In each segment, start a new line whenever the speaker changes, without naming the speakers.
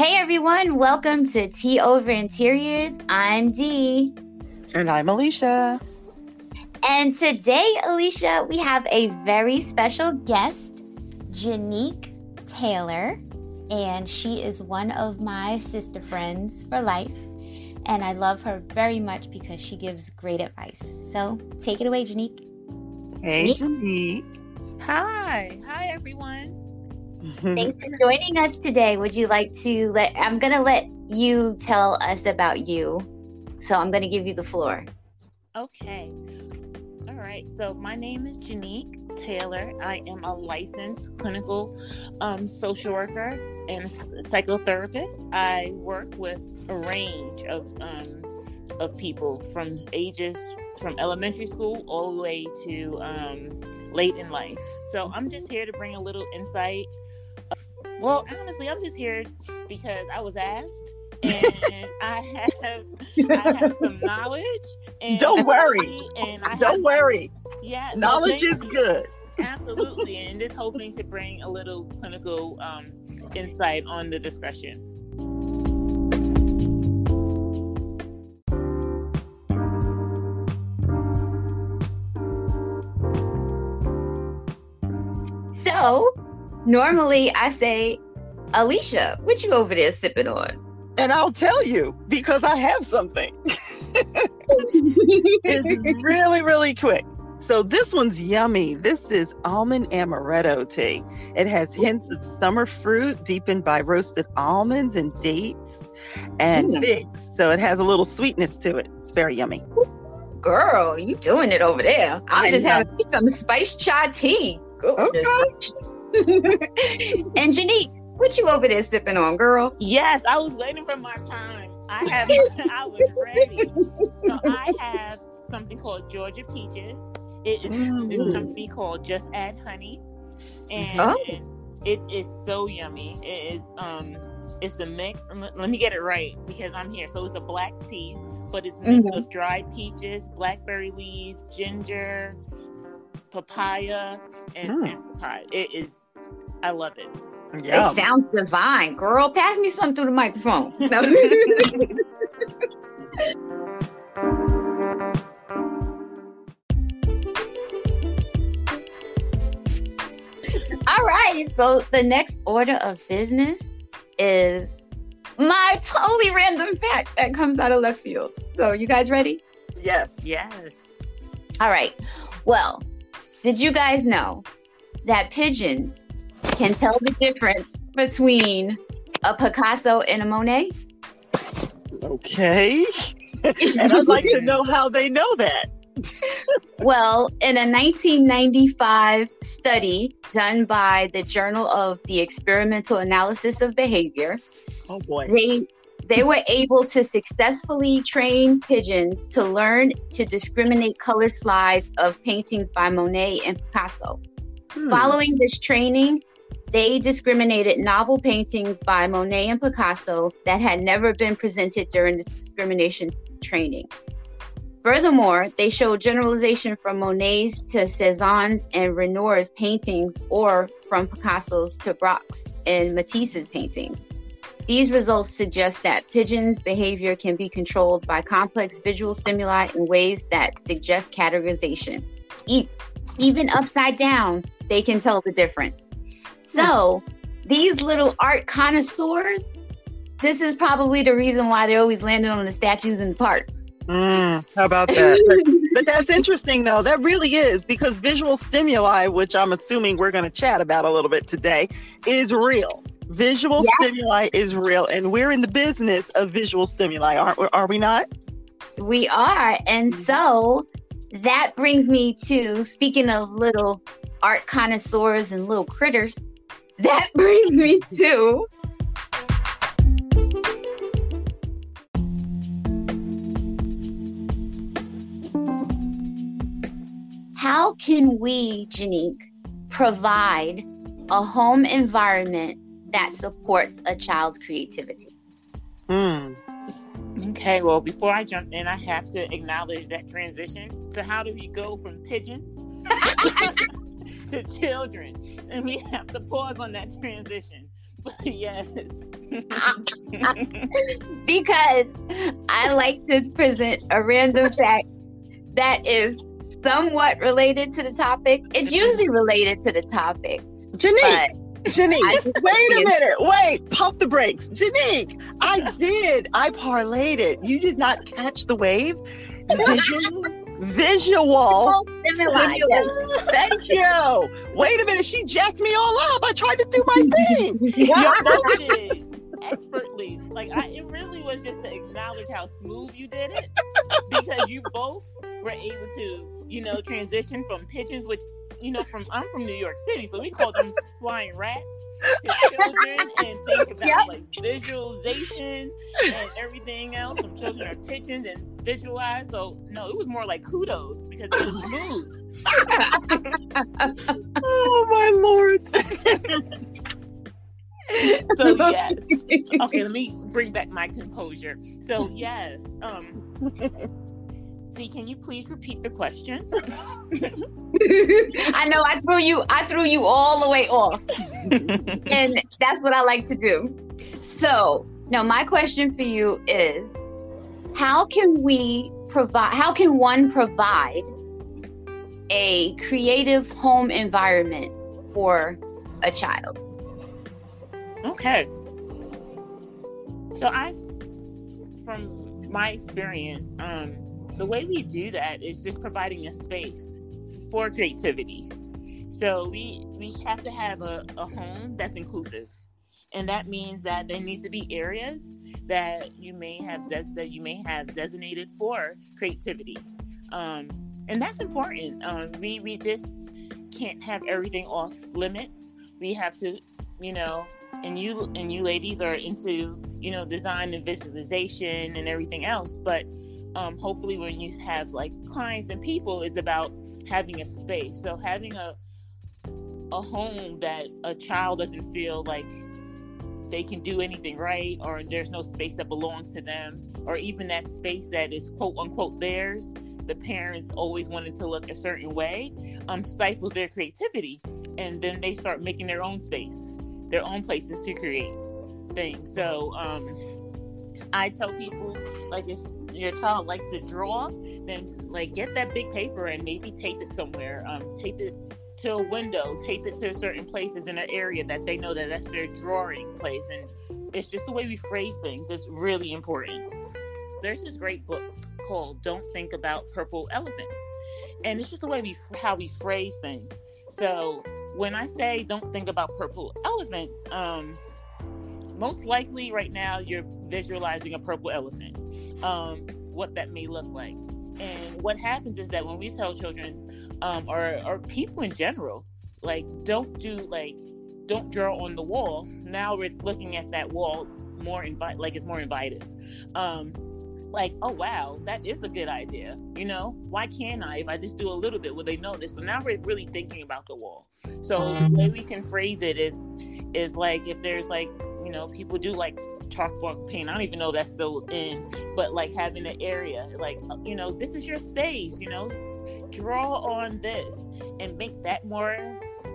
Hey everyone, welcome to Tea Over Interiors. I'm Dee.
And I'm Alicia.
And today, Alicia, we have a very special guest, Janique Taylor. And she is one of my sister friends for life. And I love her very much because she gives great advice. So take it away, Janique.
Hey, Janique.
Hi. Hi, everyone.
Thanks for joining us today. Would you like to let, I'm going to let you tell us about you. So I'm going to give you the floor.
Okay. All right. So my name is Janique Taylor. I am a licensed clinical um, social worker and psychotherapist. I work with a range of um, of people from ages from elementary school all the way to um, late in life. So I'm just here to bring a little insight. Well, honestly, I'm just here because I was asked and I have I have some knowledge. And
don't worry.
And I
don't
have,
worry.
Yeah,
knowledge is good.
Absolutely, and just hoping to bring a little clinical um, insight on the discussion.
So, normally I say, Alicia, what you over there sipping on?
And I'll tell you because I have something. it's really, really quick. So this one's yummy. This is almond amaretto tea. It has hints of summer fruit deepened by roasted almonds and dates and mm. figs. So it has a little sweetness to it. It's very yummy.
Girl, you doing it over there. I'm just having some spice chai tea.
Okay.
and Janique, what you over there sipping on, girl?
Yes, I was waiting for my time. I have I was ready. So I have something called Georgia Peaches. It is mm. this company called Just Add Honey. And oh. it is so yummy. It is um it's a mix. Let me get it right because I'm here. So it's a black tea, but it's mixed mm-hmm. of dried peaches, blackberry leaves, ginger, papaya, and mm. apricot. It is I love it.
Yeah. It sounds divine. Girl, pass me something through the microphone. No. All right. So the next order of business is my totally random fact that comes out of left field. So you guys ready?
Yes.
Yes.
All right. Well, did you guys know that pigeons can tell the difference between a Picasso and a Monet?
Okay. and I'd like to know how they know that.
well, in a 1995 study done by the Journal of the Experimental Analysis of Behavior,
oh boy.
They they were able to successfully train pigeons to learn to discriminate color slides of paintings by Monet and Picasso. Hmm. Following this training, they discriminated novel paintings by Monet and Picasso that had never been presented during this discrimination training. Furthermore, they showed generalization from Monet's to Cezanne's and Renoir's paintings or from Picasso's to Braque's and Matisse's paintings. These results suggest that pigeons' behavior can be controlled by complex visual stimuli in ways that suggest categorization. even upside down, they can tell the difference. So these little art connoisseurs, this is probably the reason why they're always landing on the statues in the parks.
Mm, how about that? but, but that's interesting, though. That really is because visual stimuli, which I'm assuming we're going to chat about a little bit today, is real. Visual yeah. stimuli is real, and we're in the business of visual stimuli, aren't we? Are we not?
We are, and so that brings me to speaking of little art connoisseurs and little critters that brings me to how can we, Janique, provide a home environment that supports a child's creativity?
Hmm.
Okay, well, before I jump in, I have to acknowledge that transition. So, how do we go from pigeons to children. And we have to pause on that transition But yes.
because I like to present a random fact that is somewhat related to the topic. It's usually related to the topic.
Janique, Janique, wait a minute. Wait, pump the brakes. Janique, I did. I parlayed it. You did not catch the wave. Vision, visual.
Stimuli.
Thank you. Wait a minute. She jacked me all up. I tried to do my thing.
You both did expertly. Like I, it really was just to acknowledge how smooth you did it because you both were able to, you know, transition from pigeons, which you know, from I'm from New York City, so we call them flying rats to children and think about
Yep.
like visualization and everything else. Some children are pigeons and visualize. So no, it was more like kudos because it was smooth.
Oh my lord.
So yes. Okay, let me bring back my composure. So yes. Um Z, can you please repeat the question?
I know I threw you I threw you all the way off. And that's what I like to do. So now my question for you is how can we provide how can one provide a creative home environment for a child?
Okay. So I, from my experience, um, the way we do that is just providing a space for creativity. So we we have to have a, a home that's inclusive, and that means that there needs to be areas that you may have de- that you may have designated for creativity, um, and that's important. Um, we we just can't have everything off limits. We have to, you know, and you and you ladies are into you know design and visualization and everything else but um, hopefully when you have like clients and people is about having a space so having a a home that a child doesn't feel like they can do anything right or there's no space that belongs to them or even that space that is quote unquote theirs the parents always wanted to look a certain way um, stifles their creativity and then they start making their own space their own places to create things. So um, I tell people like if your child likes to draw, then like get that big paper and maybe tape it somewhere. Um, tape it to a window, tape it to certain places in an area that they know that that's their drawing place. And it's just the way we phrase things. It's really important. There's this great book called "Don't Think About Purple Elephants," and it's just the way we how we phrase things. So when I say don't think about purple elephants, um, most likely right now you're visualizing a purple elephant, um, what that may look like. And what happens is that when we tell children, um, or, or people in general, like don't do like don't draw on the wall. Now we're looking at that wall more invite like it's more invitive. Um, like, oh wow, that is a good idea. You know, why can't I if I just do a little bit? Will they notice? So now we're really thinking about the wall. So the way we can phrase it is is like if there's like, you know, people do like chalkboard paint. I don't even know that's still in, but like having an area, like you know, this is your space, you know, draw on this and make that more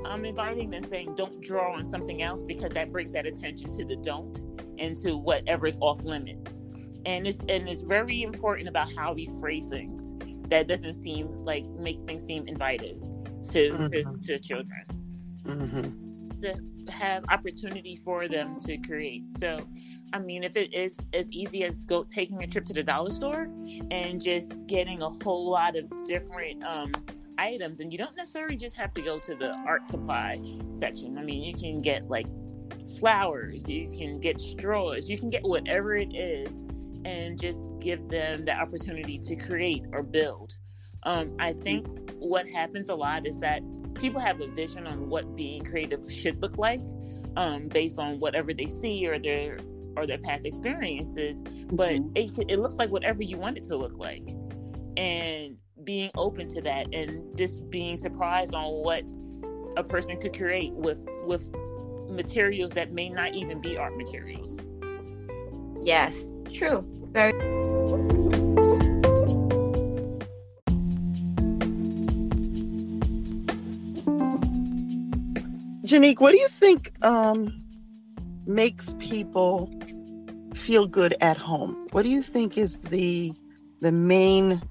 um inviting than saying don't draw on something else because that brings that attention to the don't and to whatever is off limits. And it's and it's very important about how we phrase things. That doesn't seem like make things seem invited to to,
Mhm.
to children
Mhm.
to have opportunity for them to create. So, I mean, if it is as easy as go taking a trip to the dollar store and just getting a whole lot of different um, items, and you don't necessarily just have to go to the art supply section. I mean, you can get like flowers, you can get straws, you can get whatever it is, and just give them the opportunity to create or build. Um, I think what happens a lot is that people have a vision on what being creative should look like um, based on whatever they see or their or their past experiences but it, it looks like whatever you want it to look like and being open to that and just being surprised on what a person could create with with materials that may not even be art materials
Yes, true. Very
Janique, what do you think? Um, makes people feel good at home? What do you think is the the main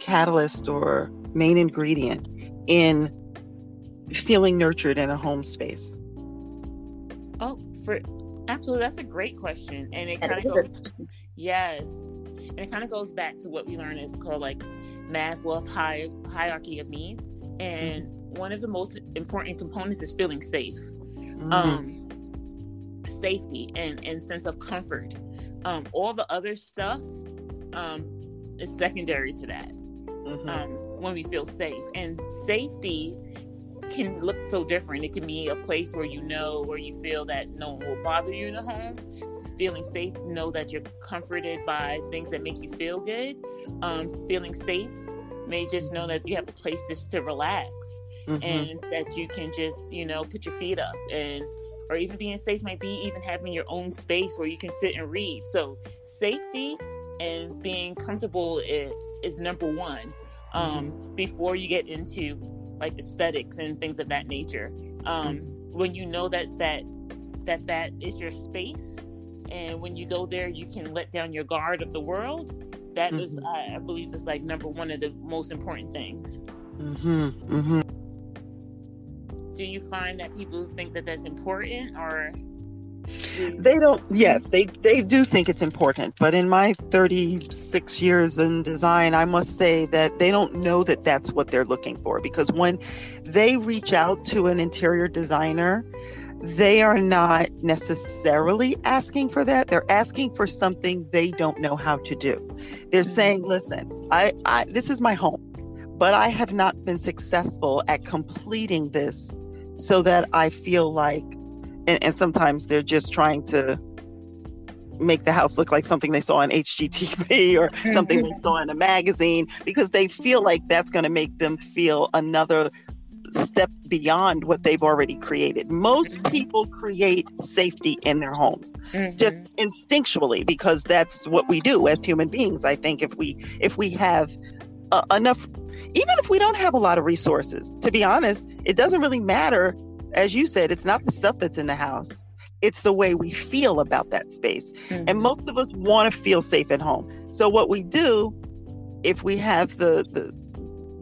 catalyst or main ingredient in feeling nurtured in a home space?
Oh, for absolutely, that's a great question, and it kind of goes, yes, and it kind of goes back to what we learned is called like Maslow high, hierarchy of needs, and mm-hmm. one of the most important components is feeling safe, mm-hmm. um, safety and and sense of comfort. Um, all the other stuff um, is secondary to that. Mm-hmm. Um, when we feel safe, and safety can look so different. It can be a place where you know, where you feel that no one will bother you in the home. Feeling safe, know that you're comforted by things that make you feel good. Um, feeling safe may just know that you have a place just to relax mm-hmm. and that you can just, you know, put your feet up and or even being safe might be even having your own space where you can sit and read. So safety and being comfortable is, is number one um, mm-hmm. before you get into like aesthetics and things of that nature. Um, mm-hmm. when you know that that that that is your space, and when you go there, you can let down your guard of the world. That mm-hmm. is, I, I, believe, is like number one of the most important things. Do you find that people think that that's important, or
they don't yes they they do think it's important but in my 36 years in design i must say that they don't know that that's what they're looking for because when they reach out to an interior designer they are not necessarily asking for that they're asking for something they don't know how to do they're mm-hmm. saying listen i, I this is my home but i have not been successful at completing this so that i feel like and, and sometimes they're just trying to make the house look like something they saw on HGTV or something they saw in a magazine because they feel like that's going to make them feel another step beyond what they've already created. Most people create safety in their homes mm-hmm. just instinctually because that's what we do as human beings. I think if we if we have uh, enough even if we don't have a lot of resources, to be honest, it doesn't really matter as you said, it's not the stuff that's in the house. It's the way we feel about that space. Mm-hmm. And most of us want to feel safe at home. So what we do, if we have the the,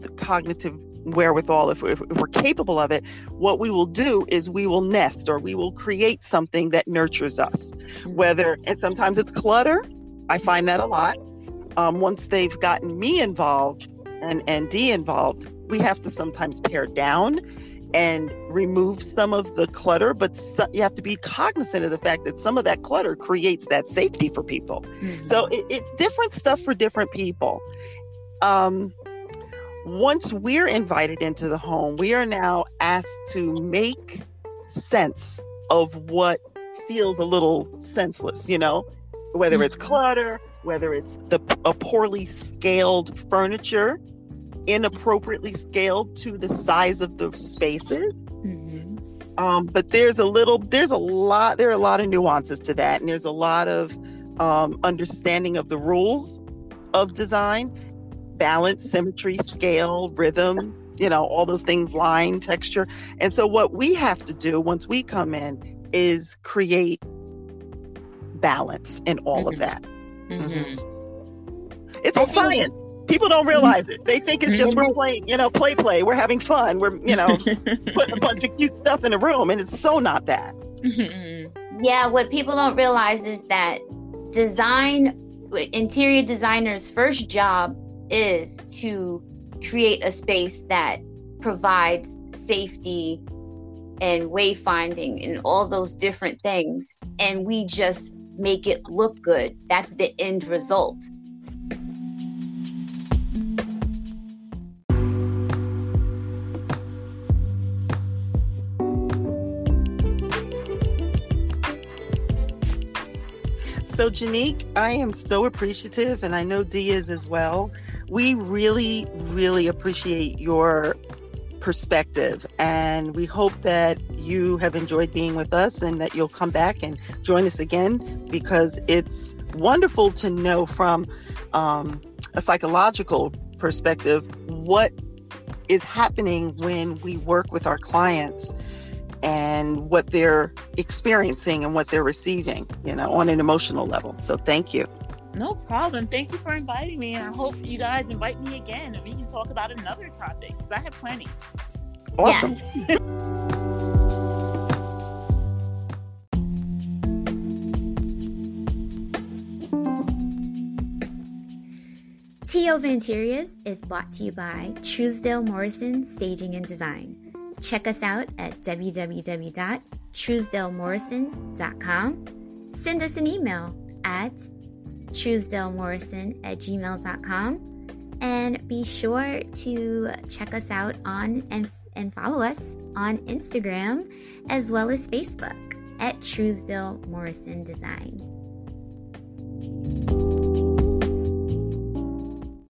the cognitive wherewithal, if, if, we're capable of it, what we will do is we will nest or we will create something that nurtures us. Mm-hmm. Whether and sometimes it's clutter. I find that a lot. Um, once they've gotten me involved and and Dee involved, we have to sometimes pare down and remove some of the clutter, but so, you have to be cognizant of the fact that some of that clutter creates that safety for people. Mm-hmm. So it, it's different stuff for different people. Um, once we're invited into the home, we are now asked to make sense of what feels a little senseless, you know, whether mm-hmm. it's clutter, whether it's the a poorly scaled furniture inappropriately scaled to the size of the spaces. Mm-hmm. Um, but there's a little, there's a lot, there are a lot of nuances to that, and there's a lot of um, understanding of the rules of design, balance, symmetry, scale, rhythm, you know, all those things, line, texture. And so, what we have to do once we come in is create balance in all mm-hmm. of that. Mm-hmm. mm-hmm. It's a science people don't realize it. They think it's just we're mm-hmm. playing, you know, play play. We're having fun. We're, you know, putting a bunch of cute stuff in a room, and it's so not that.
Mm-hmm. Yeah, what people don't realize is that design, interior designers' first job is to create a space that provides safety and wayfinding and all those different things, and we just make it look good. That's the end result.
So, Janique, I am so appreciative, and I know Dee is as well. We really, really appreciate your perspective, and we hope that you have enjoyed being with us and that you'll come back and join us again because it's wonderful to know from um, a psychological perspective what is happening when we work with our clients and what they're experiencing and what they're receiving, you know, on an emotional level. So thank you.
No problem. Thank you for inviting me. And I hope you guys invite me again and we can talk about another topic because I have plenty.
Awesome. Yes.
T.O. Interiors is brought to you by Truesdale Morrison Staging and Design. Check us out at www.truesdalemorrison.com. Send us an email at truesdalemorrison at gmail.com. And be sure to check us out on and, and follow us on Instagram as well as Facebook at Truesdale Morrison Design.